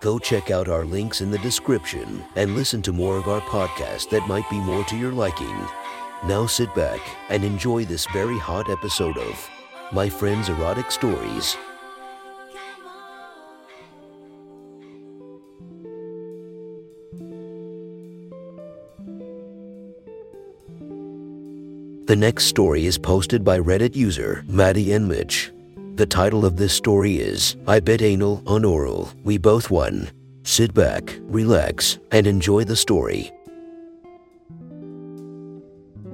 Go check out our links in the description and listen to more of our podcast that might be more to your liking. Now sit back and enjoy this very hot episode of My Friend's Erotic Stories. The next story is posted by Reddit user Maddie and Mitch. The title of this story is I Bet Anal on Oral. We both won. Sit back, relax, and enjoy the story.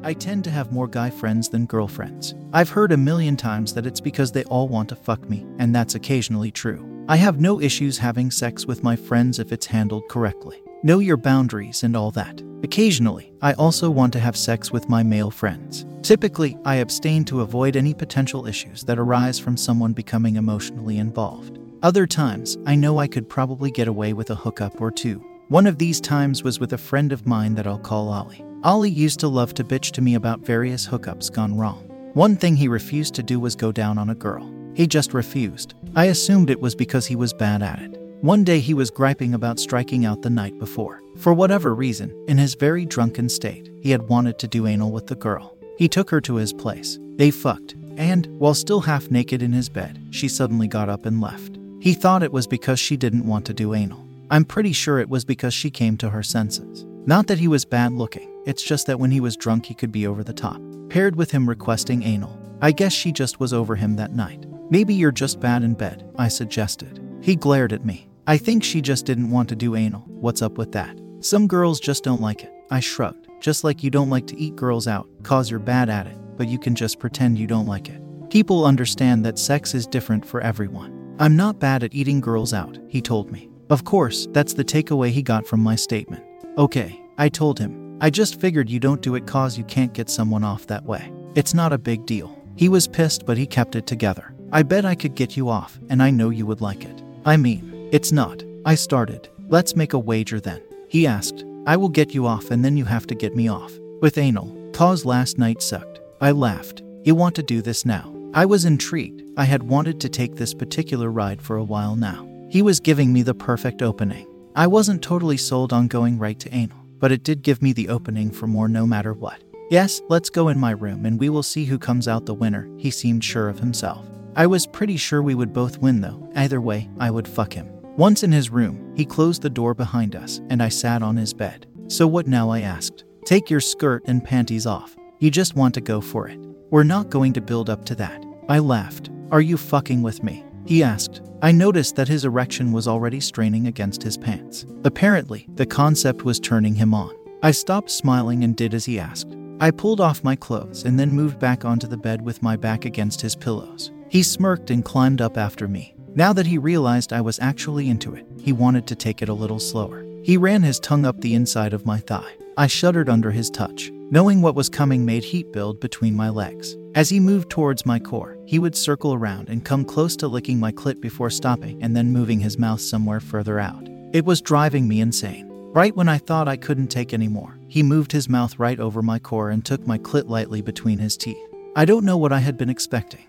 I tend to have more guy friends than girlfriends. I've heard a million times that it's because they all want to fuck me, and that's occasionally true. I have no issues having sex with my friends if it's handled correctly. Know your boundaries and all that. Occasionally, I also want to have sex with my male friends. Typically, I abstain to avoid any potential issues that arise from someone becoming emotionally involved. Other times, I know I could probably get away with a hookup or two. One of these times was with a friend of mine that I'll call Ollie. Ollie used to love to bitch to me about various hookups gone wrong. One thing he refused to do was go down on a girl. He just refused. I assumed it was because he was bad at it. One day he was griping about striking out the night before. For whatever reason, in his very drunken state, he had wanted to do anal with the girl. He took her to his place. They fucked, and, while still half naked in his bed, she suddenly got up and left. He thought it was because she didn't want to do anal. I'm pretty sure it was because she came to her senses. Not that he was bad looking, it's just that when he was drunk, he could be over the top. Paired with him requesting anal. I guess she just was over him that night. Maybe you're just bad in bed, I suggested. He glared at me. I think she just didn't want to do anal. What's up with that? Some girls just don't like it. I shrugged. Just like you don't like to eat girls out, cause you're bad at it, but you can just pretend you don't like it. People understand that sex is different for everyone. I'm not bad at eating girls out, he told me. Of course, that's the takeaway he got from my statement. Okay, I told him. I just figured you don't do it cause you can't get someone off that way. It's not a big deal. He was pissed, but he kept it together. I bet I could get you off, and I know you would like it. I mean, it's not. I started. Let's make a wager then. He asked. I will get you off and then you have to get me off. With anal. Cause last night sucked. I laughed. You want to do this now? I was intrigued. I had wanted to take this particular ride for a while now. He was giving me the perfect opening. I wasn't totally sold on going right to anal, but it did give me the opening for more no matter what. Yes, let's go in my room and we will see who comes out the winner. He seemed sure of himself. I was pretty sure we would both win though. Either way, I would fuck him. Once in his room, he closed the door behind us, and I sat on his bed. So what now? I asked. Take your skirt and panties off. You just want to go for it. We're not going to build up to that. I laughed. Are you fucking with me? He asked. I noticed that his erection was already straining against his pants. Apparently, the concept was turning him on. I stopped smiling and did as he asked. I pulled off my clothes and then moved back onto the bed with my back against his pillows. He smirked and climbed up after me. Now that he realized I was actually into it, he wanted to take it a little slower. He ran his tongue up the inside of my thigh. I shuddered under his touch. Knowing what was coming made heat build between my legs. As he moved towards my core, he would circle around and come close to licking my clit before stopping and then moving his mouth somewhere further out. It was driving me insane. Right when I thought I couldn't take anymore, he moved his mouth right over my core and took my clit lightly between his teeth. I don't know what I had been expecting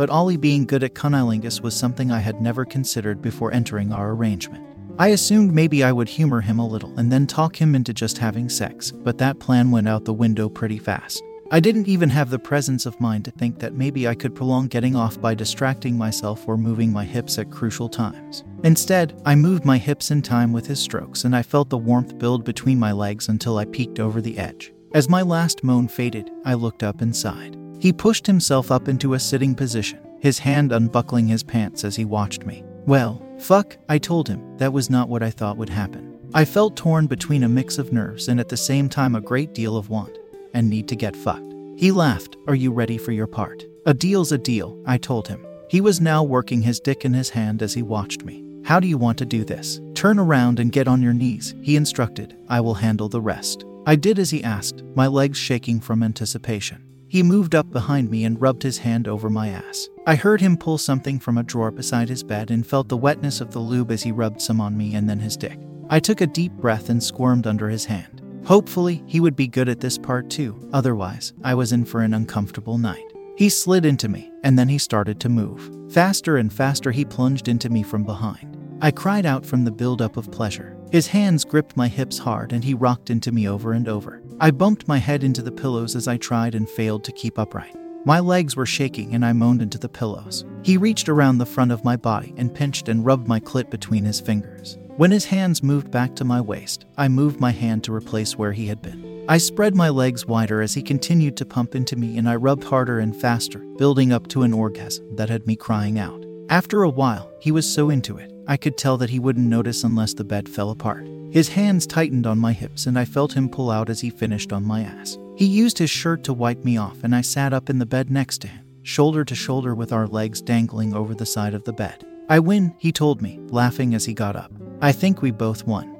but Ollie being good at cunnilingus was something I had never considered before entering our arrangement. I assumed maybe I would humor him a little and then talk him into just having sex, but that plan went out the window pretty fast. I didn't even have the presence of mind to think that maybe I could prolong getting off by distracting myself or moving my hips at crucial times. Instead, I moved my hips in time with his strokes and I felt the warmth build between my legs until I peeked over the edge. As my last moan faded, I looked up and sighed. He pushed himself up into a sitting position, his hand unbuckling his pants as he watched me. Well, fuck, I told him, that was not what I thought would happen. I felt torn between a mix of nerves and at the same time a great deal of want and need to get fucked. He laughed. Are you ready for your part? A deal's a deal, I told him. He was now working his dick in his hand as he watched me. How do you want to do this? Turn around and get on your knees, he instructed. I will handle the rest. I did as he asked, my legs shaking from anticipation. He moved up behind me and rubbed his hand over my ass. I heard him pull something from a drawer beside his bed and felt the wetness of the lube as he rubbed some on me and then his dick. I took a deep breath and squirmed under his hand. Hopefully, he would be good at this part too, otherwise, I was in for an uncomfortable night. He slid into me, and then he started to move. Faster and faster, he plunged into me from behind. I cried out from the buildup of pleasure. His hands gripped my hips hard and he rocked into me over and over. I bumped my head into the pillows as I tried and failed to keep upright. My legs were shaking and I moaned into the pillows. He reached around the front of my body and pinched and rubbed my clit between his fingers. When his hands moved back to my waist, I moved my hand to replace where he had been. I spread my legs wider as he continued to pump into me, and I rubbed harder and faster, building up to an orgasm that had me crying out. After a while, he was so into it, I could tell that he wouldn't notice unless the bed fell apart. His hands tightened on my hips, and I felt him pull out as he finished on my ass. He used his shirt to wipe me off, and I sat up in the bed next to him, shoulder to shoulder with our legs dangling over the side of the bed. I win, he told me, laughing as he got up. I think we both won.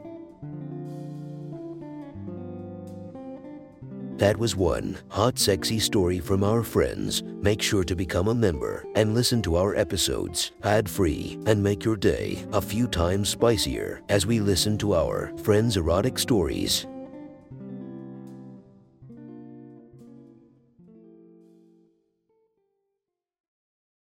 That was one hot, sexy story from our friends. Make sure to become a member and listen to our episodes ad free and make your day a few times spicier as we listen to our friends' erotic stories.